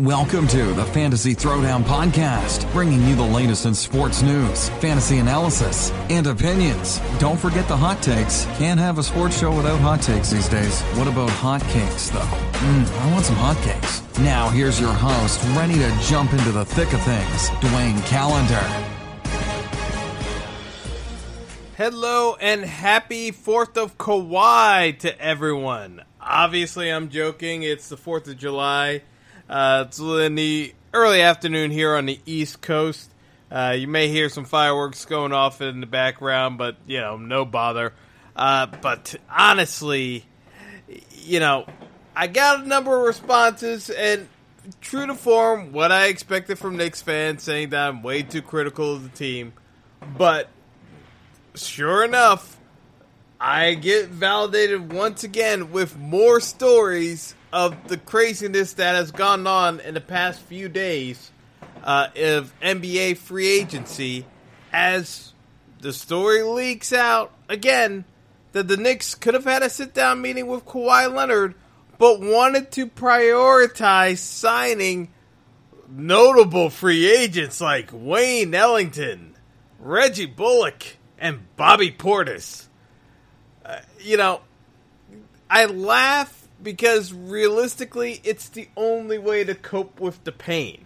Welcome to the Fantasy Throwdown Podcast, bringing you the latest in sports news, fantasy analysis, and opinions. Don't forget the hot takes. Can't have a sports show without hot takes these days. What about hot cakes, though? Mmm, I want some hot cakes. Now, here's your host, ready to jump into the thick of things, Dwayne Calendar. Hello and happy 4th of Kawhi to everyone. Obviously, I'm joking. It's the 4th of July. Uh, it's in the early afternoon here on the East Coast. Uh, you may hear some fireworks going off in the background, but you know, no bother. Uh, but honestly, you know, I got a number of responses, and true to form, what I expected from Knicks fans saying that I'm way too critical of the team. But sure enough, I get validated once again with more stories of the craziness that has gone on in the past few days uh, of NBA free agency as the story leaks out again that the Knicks could have had a sit down meeting with Kawhi Leonard, but wanted to prioritize signing notable free agents like Wayne Ellington, Reggie Bullock, and Bobby Portis. Uh, you know, I laugh because realistically, it's the only way to cope with the pain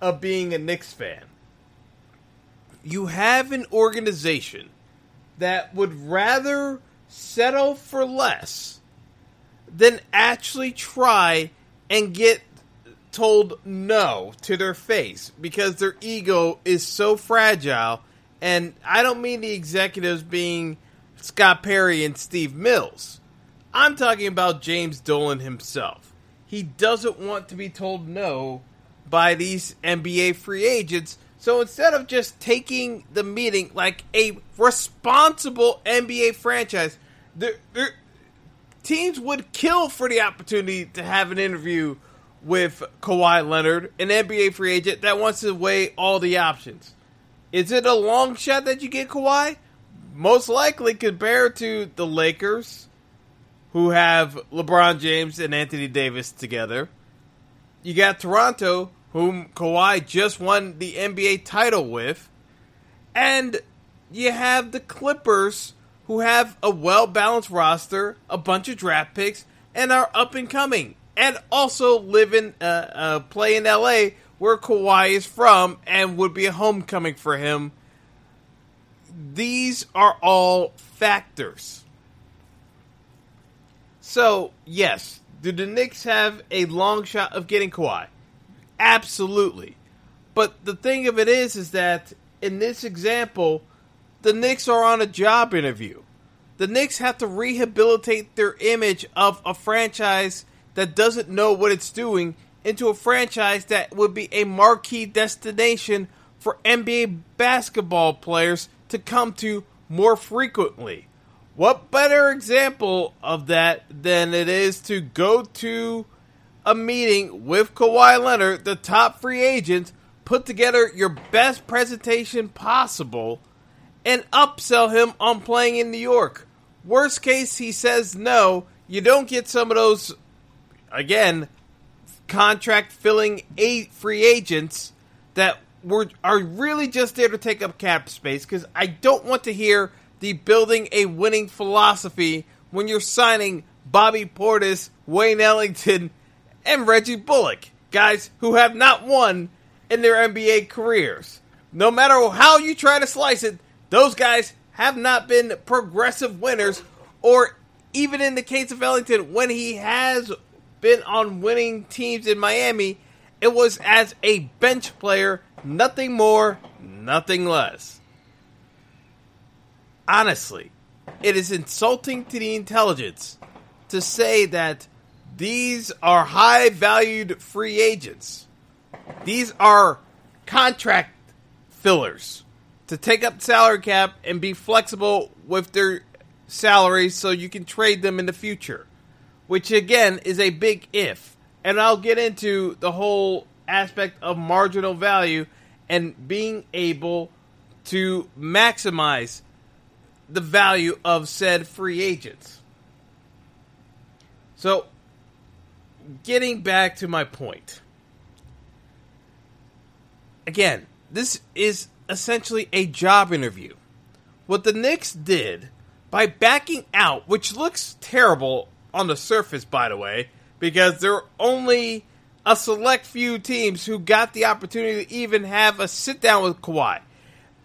of being a Knicks fan. You have an organization that would rather settle for less than actually try and get told no to their face because their ego is so fragile. And I don't mean the executives being Scott Perry and Steve Mills I'm talking about James Dolan himself. He doesn't want to be told no by these NBA free agents. So instead of just taking the meeting like a responsible NBA franchise, the teams would kill for the opportunity to have an interview with Kawhi Leonard, an NBA free agent that wants to weigh all the options. Is it a long shot that you get Kawhi? Most likely compared to the Lakers, who have LeBron James and Anthony Davis together. You got Toronto, whom Kawhi just won the NBA title with. And you have the Clippers, who have a well balanced roster, a bunch of draft picks, and are up and coming. And also live in, uh, uh, play in LA, where Kawhi is from, and would be a homecoming for him. These are all factors. So, yes, do the Knicks have a long shot of getting Kawhi? Absolutely. But the thing of it is, is that in this example, the Knicks are on a job interview. The Knicks have to rehabilitate their image of a franchise that doesn't know what it's doing into a franchise that would be a marquee destination for NBA basketball players to come to more frequently. What better example of that than it is to go to a meeting with Kawhi Leonard, the top free agent, put together your best presentation possible, and upsell him on playing in New York? Worst case, he says no. You don't get some of those, again, contract filling eight free agents that were are really just there to take up cap space because I don't want to hear the building a winning philosophy when you're signing Bobby Portis, Wayne Ellington, and Reggie Bullock, guys who have not won in their NBA careers. No matter how you try to slice it, those guys have not been progressive winners, or even in the case of Ellington, when he has been on winning teams in Miami, it was as a bench player, nothing more, nothing less honestly, it is insulting to the intelligence to say that these are high valued free agents. These are contract fillers to take up salary cap and be flexible with their salaries so you can trade them in the future, which again is a big if. And I'll get into the whole aspect of marginal value and being able to maximize the value of said free agents. So, getting back to my point. Again, this is essentially a job interview. What the Knicks did by backing out, which looks terrible on the surface, by the way, because there are only a select few teams who got the opportunity to even have a sit down with Kawhi.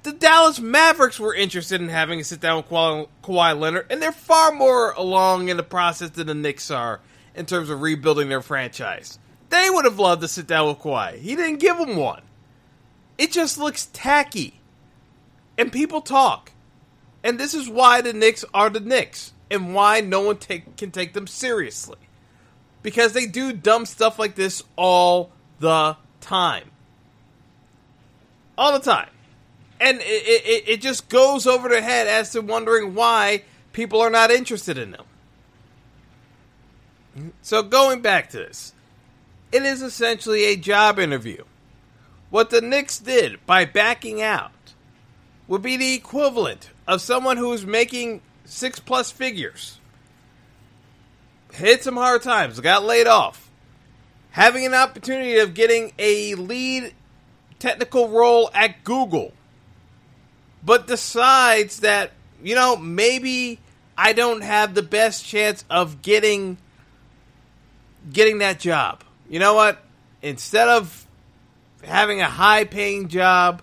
The Dallas Mavericks were interested in having a sit down with Kawhi, Kawhi Leonard, and they're far more along in the process than the Knicks are in terms of rebuilding their franchise. They would have loved to sit down with Kawhi. He didn't give them one. It just looks tacky. And people talk. And this is why the Knicks are the Knicks and why no one take, can take them seriously. Because they do dumb stuff like this all the time. All the time. And it, it, it just goes over their head as to wondering why people are not interested in them. So, going back to this, it is essentially a job interview. What the Knicks did by backing out would be the equivalent of someone who's making six plus figures, hit some hard times, got laid off, having an opportunity of getting a lead technical role at Google, but decides that, you know, maybe I don't have the best chance of getting getting that job. You know what? Instead of having a high paying job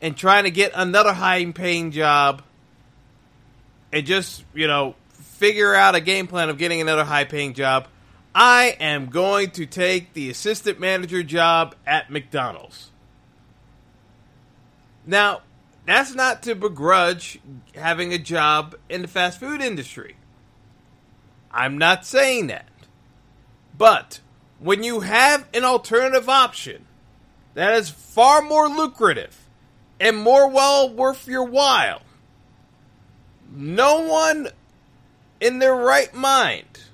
and trying to get another high paying job and just, you know, figure out a game plan of getting another high paying job, I am going to take the assistant manager job at McDonald's. Now, that's not to begrudge having a job in the fast food industry. I'm not saying that. But when you have an alternative option that is far more lucrative and more well worth your while. No one in their right mind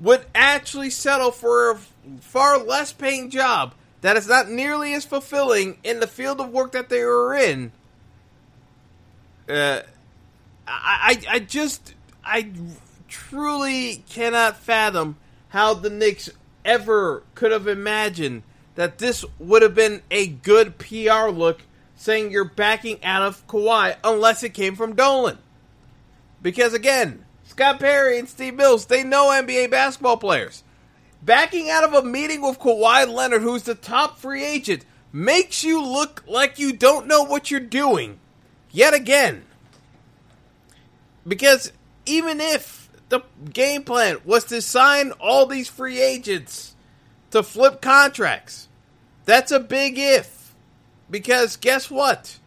would actually settle for a far less paying job that is not nearly as fulfilling in the field of work that they are in. Uh, I, I, just, I truly cannot fathom how the Knicks ever could have imagined that this would have been a good PR look saying you're backing out of Kawhi unless it came from Dolan. Because again, Scott Perry and Steve Mills, they know NBA basketball players. Backing out of a meeting with Kawhi Leonard, who's the top free agent, makes you look like you don't know what you're doing. Yet again. Because even if the game plan was to sign all these free agents to flip contracts. That's a big if. Because guess what?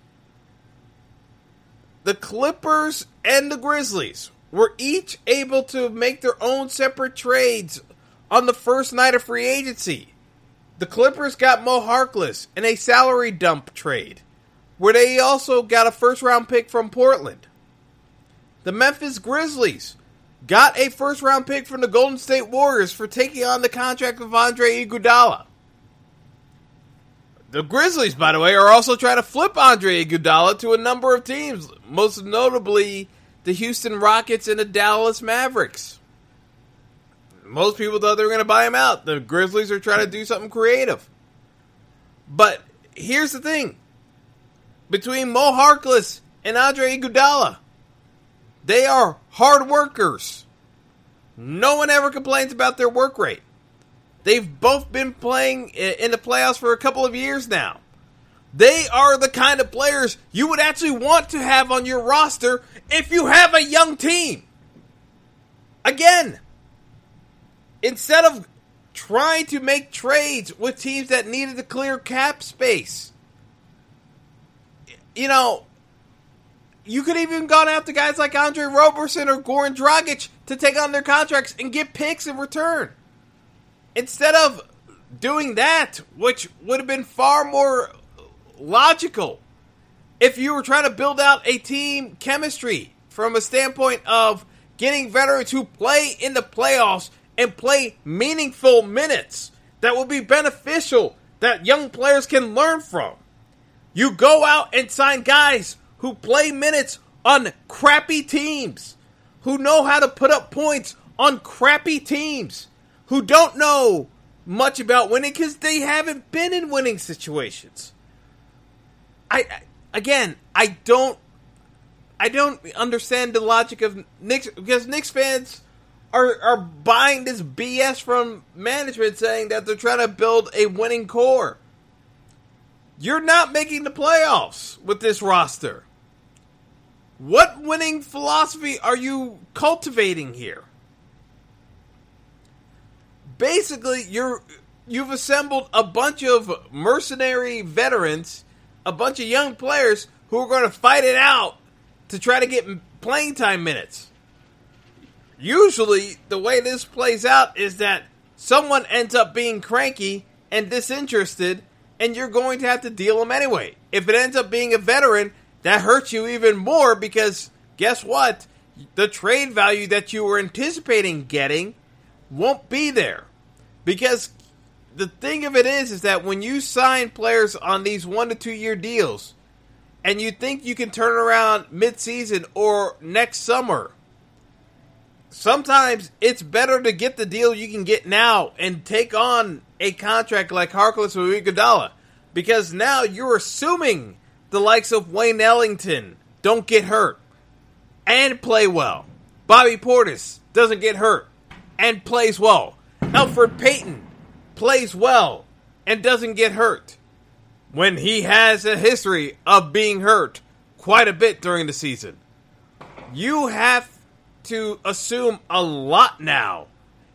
The Clippers and the Grizzlies were each able to make their own separate trades on the first night of free agency. The Clippers got Mo Harkless in a salary dump trade, where they also got a first round pick from Portland. The Memphis Grizzlies got a first round pick from the Golden State Warriors for taking on the contract of Andre Iguodala. The Grizzlies, by the way, are also trying to flip Andre Iguodala to a number of teams, most notably the Houston Rockets and the Dallas Mavericks. Most people thought they were going to buy him out. The Grizzlies are trying to do something creative. But here's the thing. Between Mo Harkless and Andre Iguodala, they are hard workers. No one ever complains about their work rate. They've both been playing in the playoffs for a couple of years now. They are the kind of players you would actually want to have on your roster if you have a young team. Again, instead of trying to make trades with teams that needed to clear cap space, you know, you could even gone after guys like Andre Roberson or Goran Dragic to take on their contracts and get picks in return. instead of doing that, which would have been far more logical if you were trying to build out a team chemistry from a standpoint of getting veterans who play in the playoffs and play meaningful minutes that will be beneficial that young players can learn from. You go out and sign guys who play minutes on crappy teams, who know how to put up points on crappy teams, who don't know much about winning because they haven't been in winning situations. I again, I don't I don't understand the logic of Knicks because Knicks fans are are buying this BS from management saying that they're trying to build a winning core. You're not making the playoffs with this roster. What winning philosophy are you cultivating here? Basically, you're you've assembled a bunch of mercenary veterans, a bunch of young players who are going to fight it out to try to get playing time minutes. Usually, the way this plays out is that someone ends up being cranky and disinterested, and you're going to have to deal them anyway. If it ends up being a veteran, that hurts you even more because guess what? The trade value that you were anticipating getting won't be there. Because the thing of it is, is that when you sign players on these one to two year deals, and you think you can turn around mid-season or next summer, sometimes it's better to get the deal you can get now and take on a contract like Harkless or Iguodala because now you're assuming the likes of Wayne Ellington don't get hurt and play well. Bobby Portis doesn't get hurt and plays well. Elfrid Payton plays well and doesn't get hurt when he has a history of being hurt quite a bit during the season. You have to assume a lot now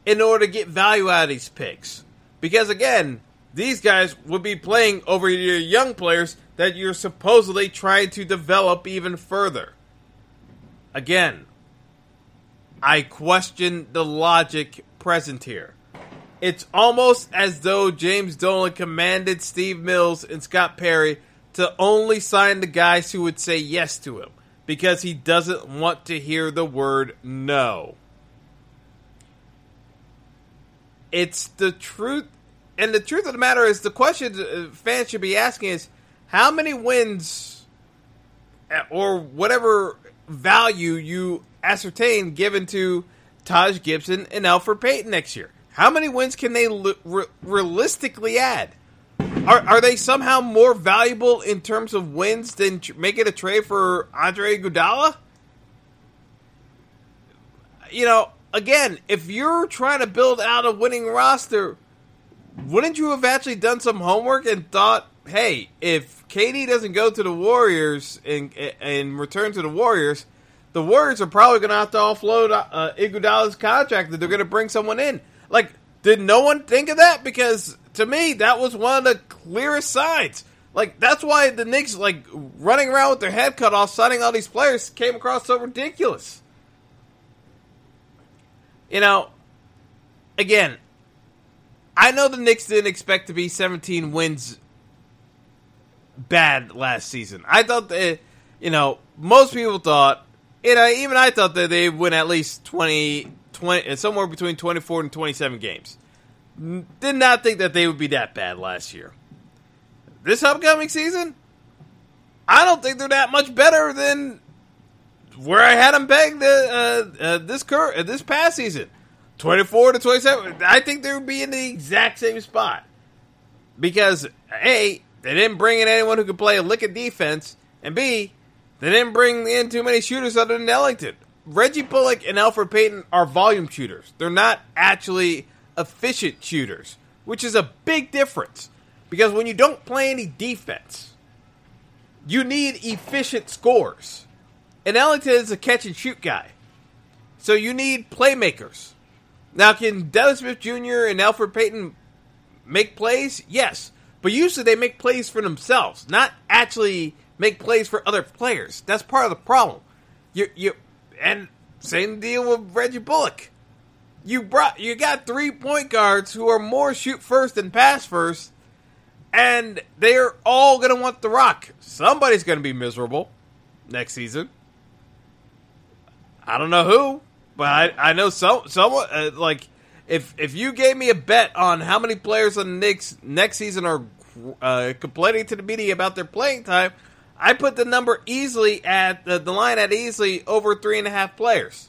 in order to get value out of these picks. Because again, these guys would be playing over your young players that you're supposedly trying to develop even further. Again, I question the logic present here. It's almost as though James Dolan commanded Steve Mills and Scott Perry to only sign the guys who would say yes to him because he doesn't want to hear the word no. It's the truth. And the truth of the matter is, the question fans should be asking is how many wins uh, or whatever value you ascertain given to Taj Gibson and Elfrid Payton next year? How many wins can they re- realistically add? Are, are they somehow more valuable in terms of wins than tr- making a trade for Andre Iguodala? You know, again, if you're trying to build out a winning roster, wouldn't you have actually done some homework and thought, hey, if KD doesn't go to the Warriors and and return to the Warriors, the Warriors are probably going to have to offload uh, Iguodala's contract. That they're going to bring someone in. Like, did no one think of that? Because to me, that was one of the clearest signs. Like, that's why the Knicks, like, running around with their head cut off, signing all these players, came across so ridiculous. You know, again, I know the Knicks didn't expect to be 17 wins bad last season. I thought that, you know, most people thought, you know, even I thought that they'd win at least 20, 20, somewhere between 24 and 27 games. Did not think that they would be that bad last year. This upcoming season, I don't think they're that much better than where I had them pegged uh, uh, this cur- uh, this past season. 24 to 27. I think they would be in the exact same spot. Because, A, they didn't bring in anyone who could play a lick of defense, and B, they didn't bring in too many shooters other than Ellington. Reggie Bullock and Elfrid Payton are volume shooters. They're not actually efficient shooters, which is a big difference. Because when you don't play any defense, you need efficient scores. And Ellington is a catch and shoot guy. So you need playmakers. Now, can Dennis Smith Jr. and Elfrid Payton make plays? Yes. But usually they make plays for themselves, not actually make plays for other players. That's part of the problem. You you and same deal with Reggie Bullock. You brought you got three point guards who are more shoot first than pass first, and they're all gonna want the rock. Somebody's gonna be miserable next season. I don't know who, but I, I know some someone uh, like if if you gave me a bet on how many players on the Knicks next season are uh, complaining to the media about their playing time, I put the number easily at the, the line at easily over three and a half players.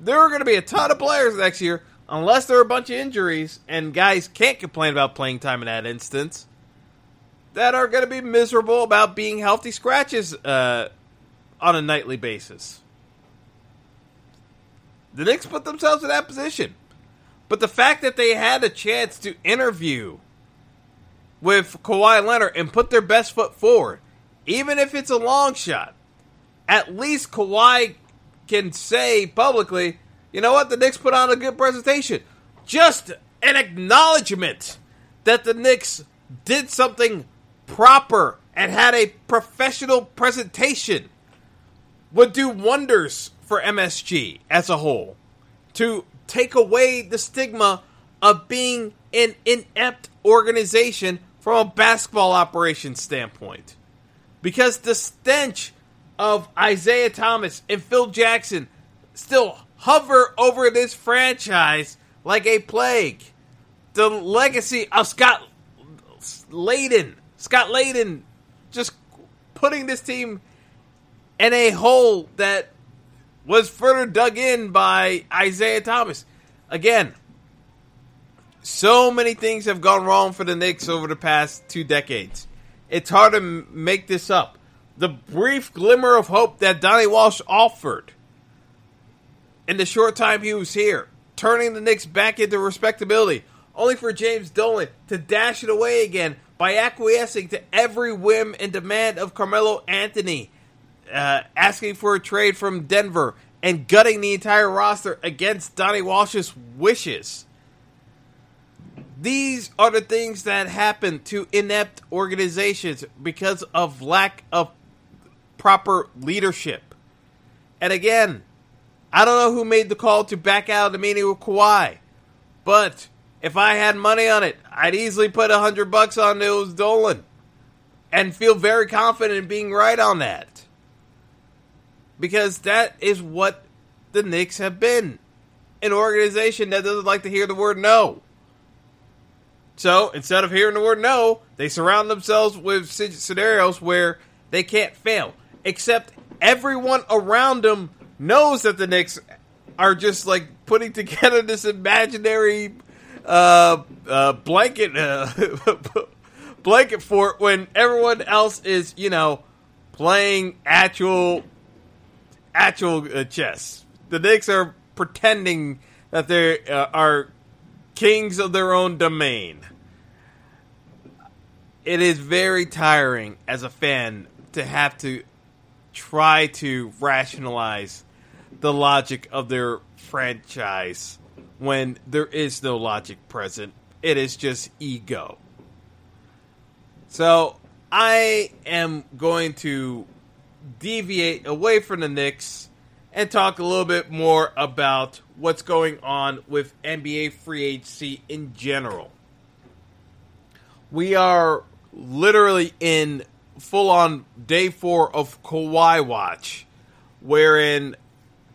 There are going to be a ton of players next year, unless there are a bunch of injuries and guys can't complain about playing time in that instance, that are going to be miserable about being healthy scratches uh, on a nightly basis. The Knicks put themselves in that position. But the fact that they had a chance to interview with Kawhi Leonard and put their best foot forward, even if it's a long shot, at least Kawhi can say publicly, you know what, the Knicks put on a good presentation. Just an acknowledgement that the Knicks did something proper and had a professional presentation would do wonders for MSG as a whole to take away the stigma of being an inept organization from a basketball operations standpoint. Because the stench of Isiah Thomas and Phil Jackson still hover over this franchise like a plague. The legacy of Scott Layden, Scott Layden, just putting this team in a hole that was further dug in by Isiah Thomas. Again, so many things have gone wrong for the Knicks over the past two decades. It's hard to make this up. The brief glimmer of hope that Donnie Walsh offered in the short time he was here, turning the Knicks back into respectability, only for James Dolan to dash it away again by acquiescing to every whim and demand of Carmelo Anthony uh, asking for a trade from Denver and gutting the entire roster against Donnie Walsh's wishes. These are the things that happen to inept organizations because of lack of proper leadership. And again, I don't know who made the call to back out of the meeting with Kawhi, but if I had money on it, I'd easily put a hundred bucks on those Dolan and feel very confident in being right on that because that is what the Knicks have been an organization that doesn't like to hear the word no. So instead of hearing the word no, they surround themselves with scenarios where they can't fail. Except everyone around them knows that the Knicks are just like putting together this imaginary uh, uh, blanket uh, blanket fort when everyone else is, you know, playing actual actual uh, chess. The Knicks are pretending that they uh, are kings of their own domain. It is very tiring as a fan to have to try to rationalize the logic of their franchise when there is no logic present. It is just ego. So I am going to deviate away from the Knicks and talk a little bit more about what's going on with NBA free agency in general. We are literally in full on day four of Kawhi Watch, wherein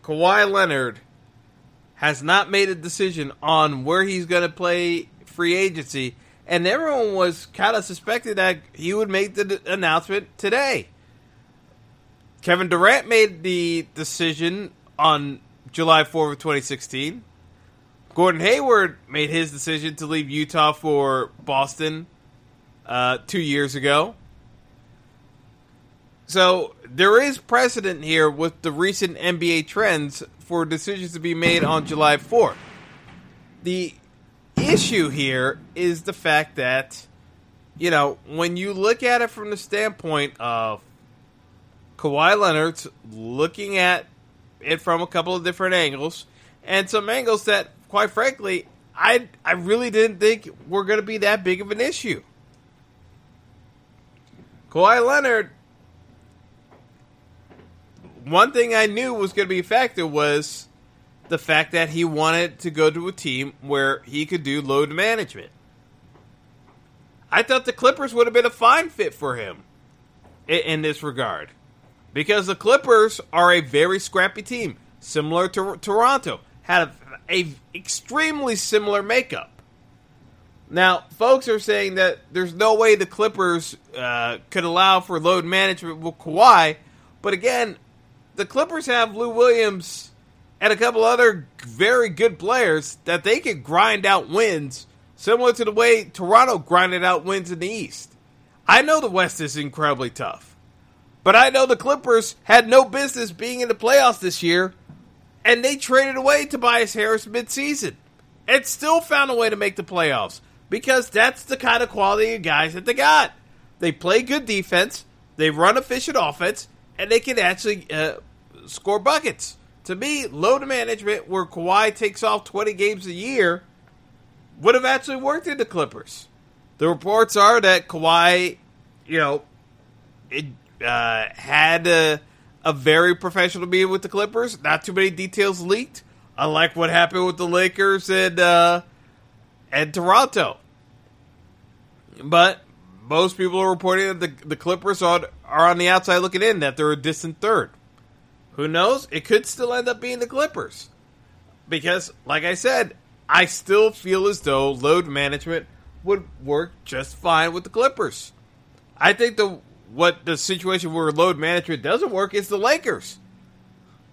Kawhi Leonard has not made a decision on where he's going to play free agency, and everyone was kind of suspected that he would make the announcement today. Kevin Durant made the decision on July 4th of 2016. Gordon Hayward made his decision to leave Utah for Boston uh, two years ago. So there is precedent here with the recent NBA trends for decisions to be made on July 4th. The issue here is the fact that, you know, when you look at it from the standpoint of Kawhi Leonard's looking at it from a couple of different angles, and some angles that, quite frankly, I I really didn't think were going to be that big of an issue. Kawhi Leonard, one thing I knew was going to be a factor was the fact that he wanted to go to a team where he could do load management. I thought the Clippers would have been a fine fit for him in, in this regard because the Clippers are a very scrappy team, similar to Toronto, had a, a extremely similar makeup. Now, folks are saying that there's no way the Clippers uh, could allow for load management with Kawhi, but again, the Clippers have Lou Williams and a couple other very good players that they could grind out wins, similar to the way Toronto grinded out wins in the East. I know the West is incredibly tough, but I know the Clippers had no business being in the playoffs this year, and they traded away Tobias Harris midseason and still found a way to make the playoffs because that's the kind of quality of guys that they got. They play good defense, they run efficient offense, and they can actually uh, score buckets to me, load management where Kawhi takes off 20 games a year would have actually worked in the Clippers. The reports are that Kawhi, you know, it, uh, had a, a, very professional meeting with the Clippers. Not too many details leaked, unlike what happened with the Lakers and uh, and Toronto. But most people are reporting that the, the Clippers are, are on the outside looking in, that they're a distant third. Who knows? It could still end up being the Clippers. Because, like I said, I still feel as though load management would work just fine with the Clippers. I think the what the situation where load management doesn't work is the Lakers.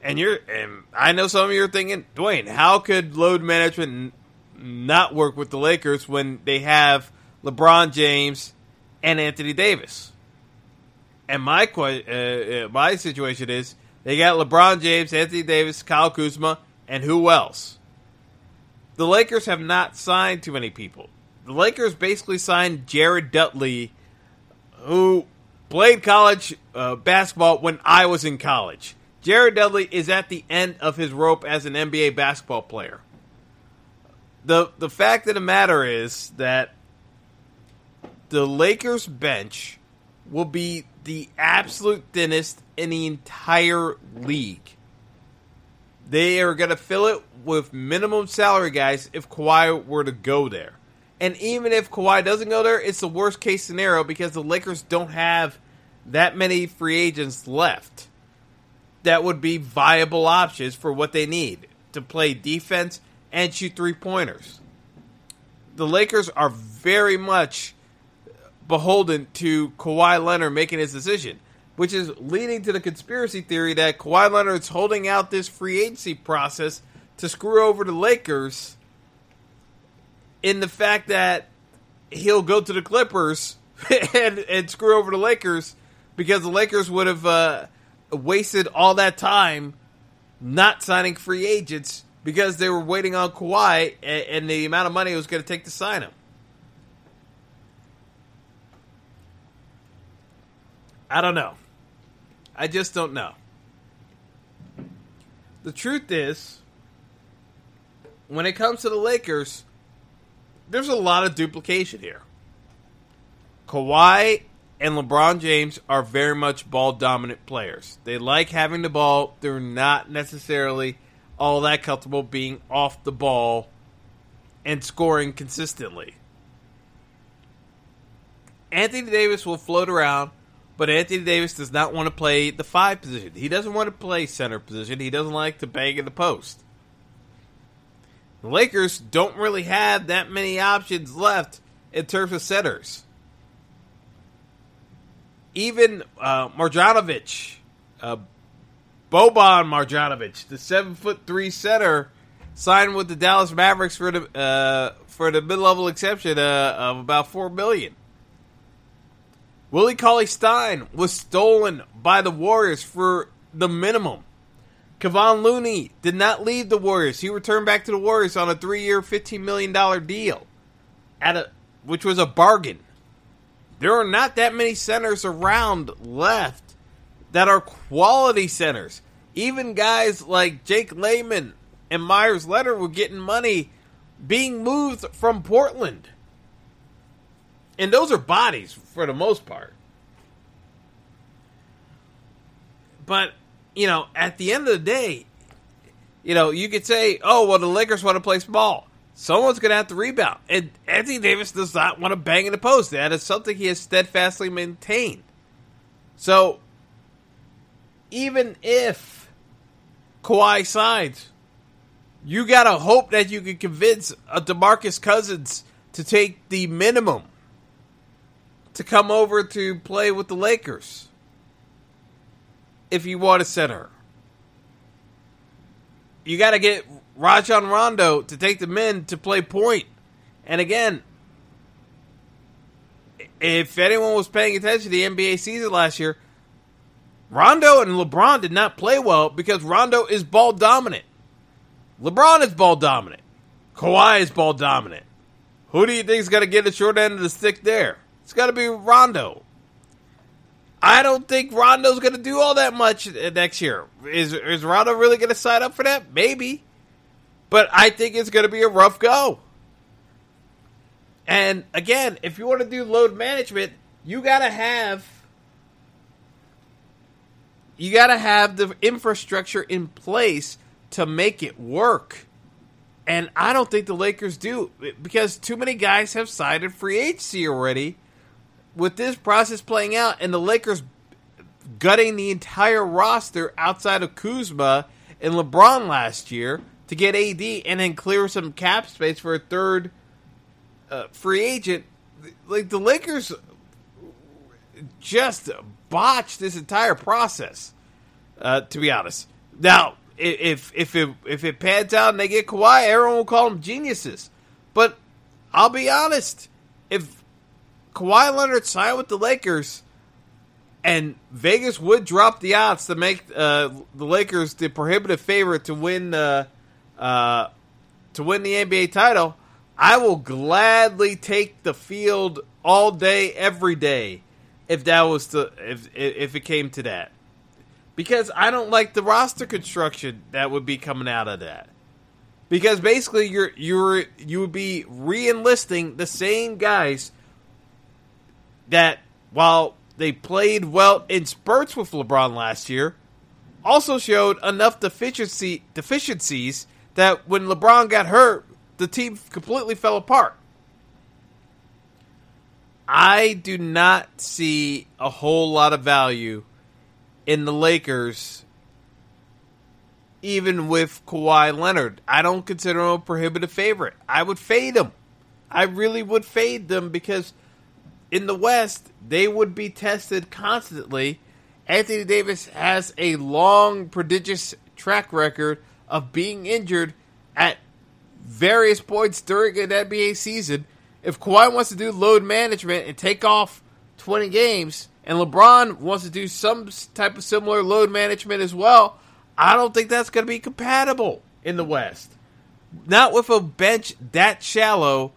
And you're and I know some of you are thinking, Dwayne, how could load management not work with the Lakers when they have LeBron James and Anthony Davis? And my uh, uh, my situation is they got LeBron James, Anthony Davis, Kyle Kuzma, and who else? The Lakers have not signed too many people. The Lakers basically signed Jared Dudley, who played college uh, basketball when I was in college. Jared Dudley is at the end of his rope as an NBA basketball player. The the fact of the matter is that the Lakers bench will be the absolute thinnest in the entire league. They are going to fill it with minimum salary guys if Kawhi were to go there. And even if Kawhi doesn't go there, it's the worst case scenario because the Lakers don't have that many free agents left that would be viable options for what they need to play defense and shoot three pointers. The Lakers are very much beholden to Kawhi Leonard making his decision, which is leading to the conspiracy theory that Kawhi Leonard's holding out this free agency process to screw over the Lakers in the fact that he'll go to the Clippers and, and screw over the Lakers because the Lakers would have uh, wasted all that time not signing free agents because they were waiting on Kawhi and, and the amount of money it was going to take to sign him. I don't know. I just don't know. The truth is, when it comes to the Lakers, there's a lot of duplication here. Kawhi and LeBron James are very much ball dominant players. They like having the ball. They're not necessarily all that comfortable being off the ball and scoring consistently. Anthony Davis will float around but Anthony Davis does not want to play the five position. He doesn't want to play center position. He doesn't like to bang in the post. The Lakers don't really have that many options left in terms of centers. Even uh, Marjanovic, uh, Boban Marjanovic, the seven foot three center, signed with the Dallas Mavericks for the uh, for the mid level exception uh, of about four million. Willie Cauley Stein was stolen by the Warriors for the minimum. Kevon Looney did not leave the Warriors. He returned back to the Warriors on a three-year, fifteen million dollar deal, at a which was a bargain. There are not that many centers around left that are quality centers. Even guys like Jake Layman and Meyers Leonard were getting money being moved from Portland. And those are bodies for the most part. But, you know, at the end of the day, you know, you could say, oh, well, the Lakers want to play small. Someone's going to have to rebound. And Anthony Davis does not want to bang in the post. That is something he has steadfastly maintained. So, even if Kawhi signs, you got to hope that you can convince a DeMarcus Cousins to take the minimum to come over to play with the Lakers if you want a center. You got to get Rajon Rondo to take the men to play point. And again, if anyone was paying attention to the NBA season last year, Rondo and LeBron did not play well because Rondo is ball dominant. LeBron is ball dominant. Kawhi is ball dominant. Who do you think is going to get the short end of the stick there? It's got to be Rondo. I don't think Rondo's going to do all that much uh, next year. Is is Rondo really going to sign up for that? Maybe. But I think it's going to be a rough go. And again, if you want to do load management, you got to have you got to have the infrastructure in place to make it work. And I don't think the Lakers do because too many guys have signed a free agency already with this process playing out and the Lakers gutting the entire roster outside of Kuzma and LeBron last year to get AD and then clear some cap space for a third uh, free agent. Like the Lakers just botched this entire process. Uh, to be honest, now if if it if it pans out and they get Kawhi, everyone will call them geniuses. But I'll be honest, if Kawhi Leonard signed with the Lakers, and Vegas would drop the odds to make uh, the Lakers the prohibitive favorite to win uh, uh, to win the NBA title. I will gladly take the field all day, every day, if that was to if if it came to that, because I don't like the roster construction that would be coming out of that. Because basically, you're you're you would be re-enlisting the same guys that while they played well in spurts with LeBron last year, also showed enough deficiency deficiencies that when LeBron got hurt, the team completely fell apart. I do not see a whole lot of value in the Lakers, even with Kawhi Leonard. I don't consider him a prohibitive favorite. I would fade him. I really would fade them because in the West, they would be tested constantly. Anthony Davis has a long, prodigious track record of being injured at various points during an NBA season. If Kawhi wants to do load management and take off 20 games, and LeBron wants to do some type of similar load management as well, I don't think that's going to be compatible in the West. Not with a bench that shallow.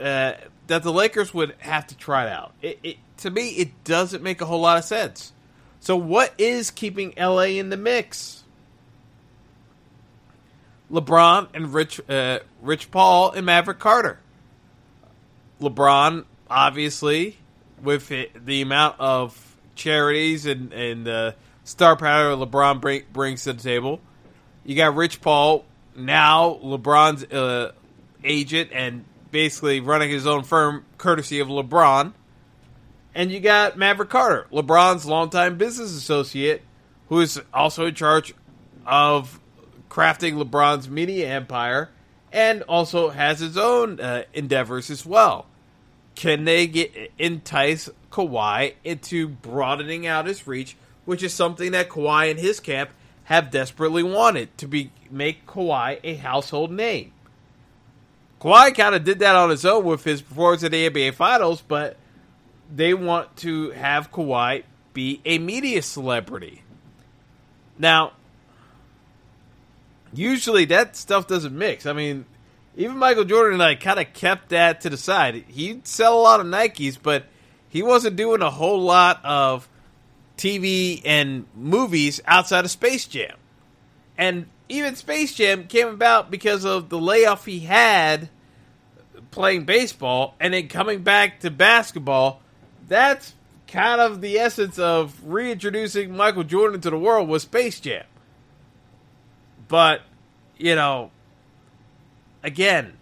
Uh, that the Lakers would have to try it out. It, it, to me, it doesn't make a whole lot of sense. So, what is keeping LA in the mix? LeBron and Rich, uh, Rich Paul and Maverick Carter. LeBron, obviously, with it, the amount of charities and and uh, star power LeBron bring, brings to the table. You got Rich Paul now, LeBron's uh, agent and basically running his own firm courtesy of LeBron. And you got Maverick Carter, LeBron's longtime business associate, who is also in charge of crafting LeBron's media empire and also has his own uh, endeavors as well. Can they get entice Kawhi into broadening out his reach, which is something that Kawhi and his camp have desperately wanted to be make Kawhi a household name. Kawhi kind of did that on his own with his performance in the NBA Finals, but they want to have Kawhi be a media celebrity. Now, usually that stuff doesn't mix. I mean, even Michael Jordan like kind of kept that to the side. He'd sell a lot of Nikes, but he wasn't doing a whole lot of TV and movies outside of Space Jam. And even Space Jam came about because of the layoff he had playing baseball and then coming back to basketball. That's kind of the essence of reintroducing Michael Jordan to the world was Space Jam. But, you know, again,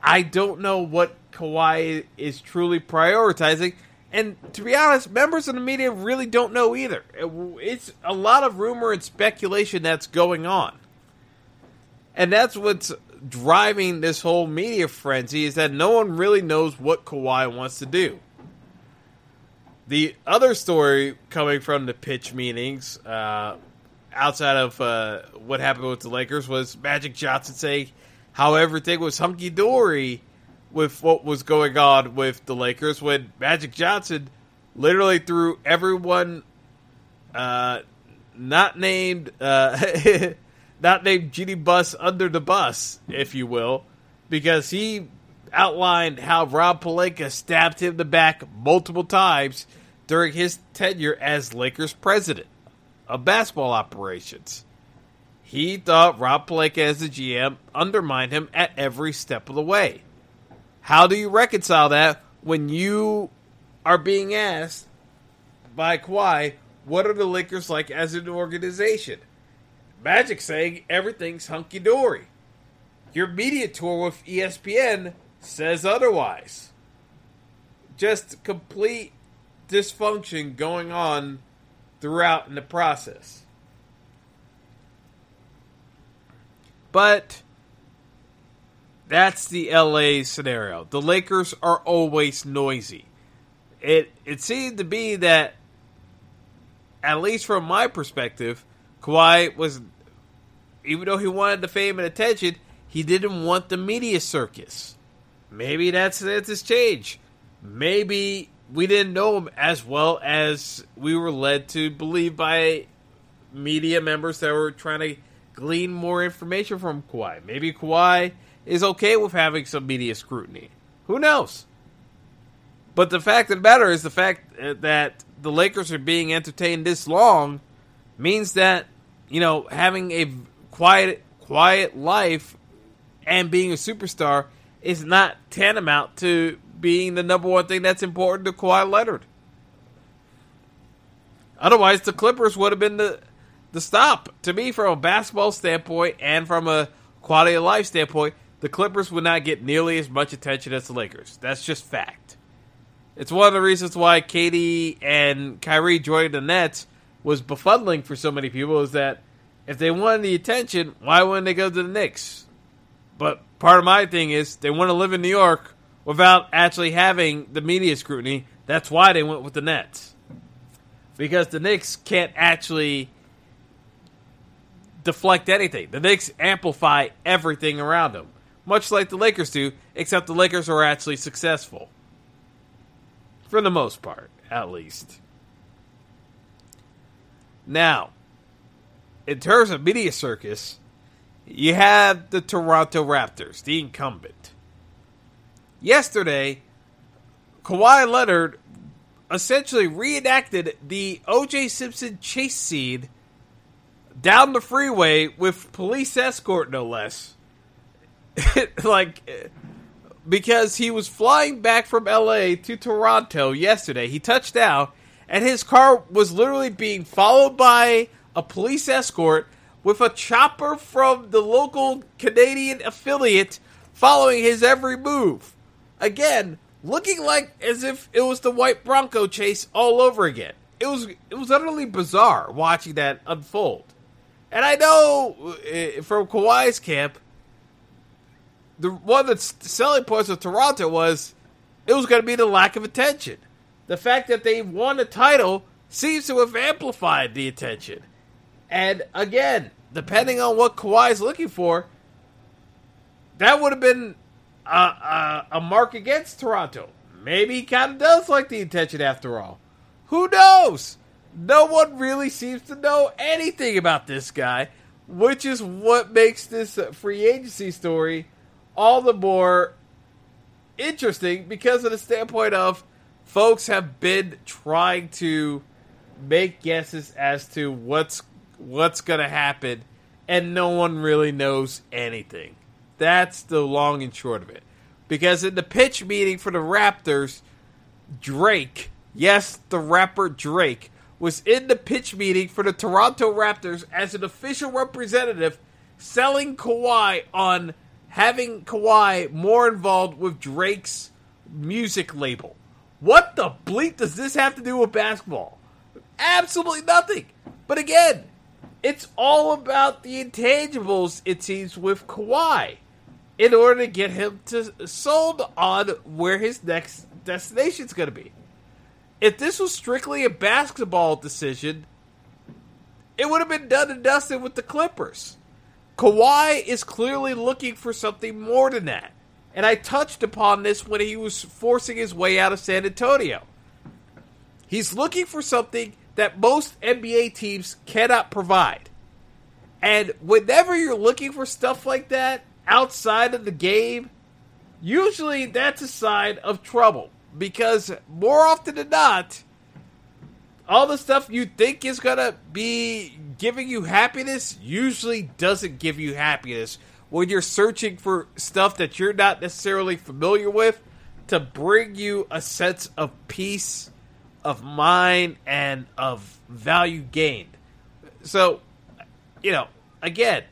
I don't know what Kawhi is truly prioritizing. And to be honest, members of the media really don't know either. It's a lot of rumor and speculation that's going on. And that's what's driving this whole media frenzy is that no one really knows what Kawhi wants to do. The other story coming from the pitch meetings, uh, outside of uh, what happened with the Lakers, was Magic Johnson saying how everything was hunky dory with what was going on with the Lakers when Magic Johnson literally threw everyone uh, not named uh, not named Jeanie Buss under the bus, if you will, because he outlined how Rob Pelinka stabbed him in the back multiple times during his tenure as Lakers president of basketball operations. He thought Rob Pelinka as the GM undermined him at every step of the way. How do you reconcile that when you are being asked by Kawhi, what are the Lakers like as an organization? Magic saying everything's hunky dory. Your media tour with ESPN says otherwise. Just complete dysfunction going on throughout in the process. But that's the LA scenario. The Lakers are always noisy. It it seemed to be that at least from my perspective, Kawhi was even though he wanted the fame and attention, he didn't want the media circus. Maybe that's that's his change. Maybe we didn't know him as well as we were led to believe by media members that were trying to glean more information from Kawhi. Maybe Kawhi is okay with having some media scrutiny. Who knows? But the fact of the matter is the fact uh, that the Lakers are being entertained this long means that you know having a quiet quiet life and being a superstar is not tantamount to being the number one thing that's important to Kawhi Leonard. Otherwise, the Clippers would have been the the stop to me from a basketball standpoint and from a quality of life standpoint the Clippers would not get nearly as much attention as the Lakers. That's just fact. It's one of the reasons why KD and Kyrie joining the Nets was befuddling for so many people is that if they wanted the attention, why wouldn't they go to the Knicks? But part of my thing is they want to live in New York without actually having the media scrutiny. That's why they went with the Nets. Because the Knicks can't actually deflect anything. The Knicks amplify everything around them much like the Lakers do, except the Lakers are actually successful. For the most part, at least. Now, in terms of media circus, you have the Toronto Raptors, the incumbent. Yesterday, Kawhi Leonard essentially reenacted the O.J. Simpson chase scene down the freeway with police escort, no less like because he was flying back from LA to Toronto yesterday. He touched down and his car was literally being followed by a police escort with a chopper from the local Canadian affiliate following his every move. Again, looking like as if it was the white Bronco chase all over again. It was it was utterly bizarre watching that unfold. And I know uh, from Kawhi's camp, the one of the selling points of Toronto was it was going to be the lack of attention. The fact that they won a title seems to have amplified the attention. And again, depending on what Kawhi's looking for, that would have been a, a, a mark against Toronto. Maybe he kind of does like the attention after all. Who knows? No one really seems to know anything about this guy, which is what makes this free agency story all the more interesting because of the standpoint of folks have been trying to make guesses as to what's what's going to happen and no one really knows anything. That's the long and short of it. Because in the pitch meeting for the Raptors, Drake, yes, the rapper Drake, was in the pitch meeting for the Toronto Raptors as an official representative selling Kawhi on having Kawhi more involved with Drake's music label. What the bleep does this have to do with basketball? Absolutely nothing. But again, it's all about the intangibles, it seems, with Kawhi in order to get him to sold on where his next destination is going to be. If this was strictly a basketball decision, it would have been done and dusted with the Clippers. Kawhi is clearly looking for something more than that. And I touched upon this when he was forcing his way out of San Antonio. He's looking for something that most NBA teams cannot provide. And whenever you're looking for stuff like that outside of the game, usually that's a sign of trouble. Because more often than not, all the stuff you think is to be giving you happiness usually doesn't give you happiness when you're searching for stuff that you're not necessarily familiar with to bring you a sense of peace of mind and of value gained. So, you know, again,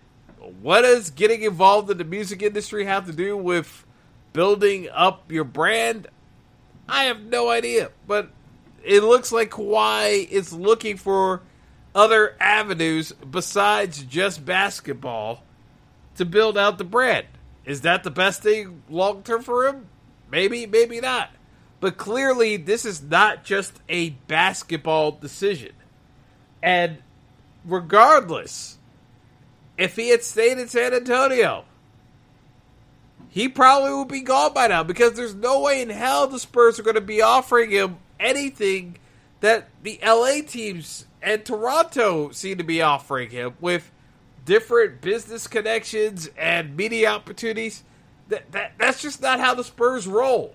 what does getting involved in the music industry have to do with building up your brand? I have no idea, but it looks like Kawhi is looking for other avenues besides just basketball to build out the brand. Is that the best thing long term for him? Maybe, maybe not. But clearly, this is not just a basketball decision. And regardless, if he had stayed in San Antonio, he probably would be gone by now because there's no way in hell the Spurs are going to be offering him anything that the LA teams and Toronto seem to be offering him with different business connections and media opportunities. That, that that's just not how the Spurs roll.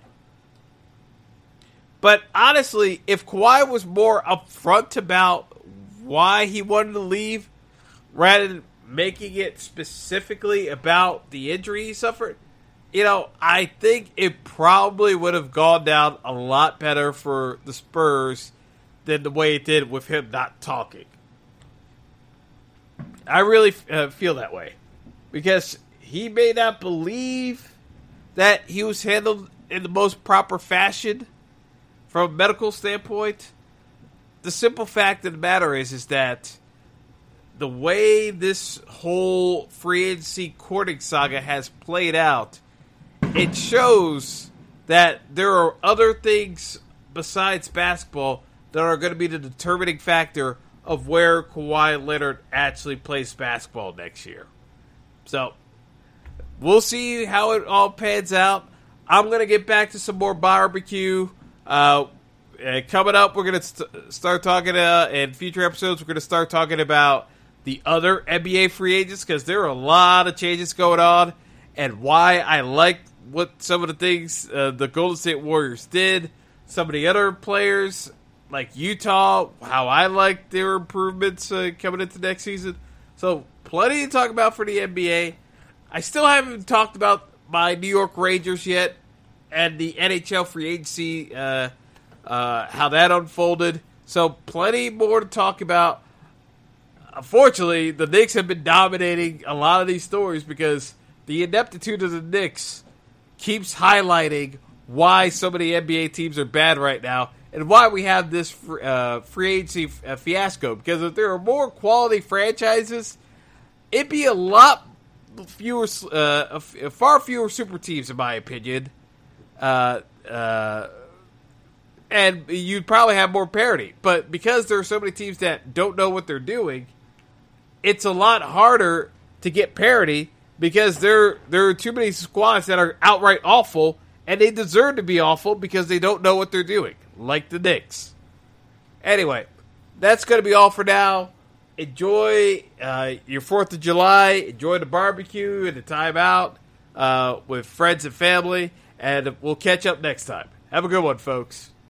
But honestly, if Kawhi was more upfront about why he wanted to leave, rather than making it specifically about the injury he suffered, you know, I think it probably would have gone down a lot better for the Spurs than the way it did with him not talking. I really uh, feel that way because he may not believe that he was handled in the most proper fashion from a medical standpoint, the simple fact of the matter is is that the way this whole free agency courting saga has played out, it shows that there are other things besides basketball that are going to be the determining factor of where Kawhi Leonard actually plays basketball next year. So we'll see how it all pans out. I'm going to get back to some more barbecue. Uh, coming up, we're going to st- start talking uh, in future episodes. We're going to start talking about the other NBA free agents because there are a lot of changes going on, and why I like what some of the things uh, the Golden State Warriors did. Some of the other players like Utah, how I like their improvements uh, coming into next season. So plenty to talk about for the NBA. I still haven't talked about my New York Rangers yet and the NHL free agency, uh, uh, how that unfolded. So plenty more to talk about. Unfortunately, the Knicks have been dominating a lot of these stories because the ineptitude of the Knicks keeps highlighting why so many NBA teams are bad right now and why we have this uh, free agency uh, fiasco. Because if there are more quality franchises, it'd be a lot fewer, uh, far fewer super teams, in my opinion. Uh, uh, and you'd probably have more parity. But because there are so many teams that don't know what they're doing, it's a lot harder to get parity because there there are too many squads that are outright awful, and they deserve to be awful because they don't know what they're doing like the Knicks. Anyway, that's going to be all for now. Enjoy uh, your 4th of July. Enjoy the barbecue and the time out uh, with friends and family. And we'll catch up next time. Have a good one, folks.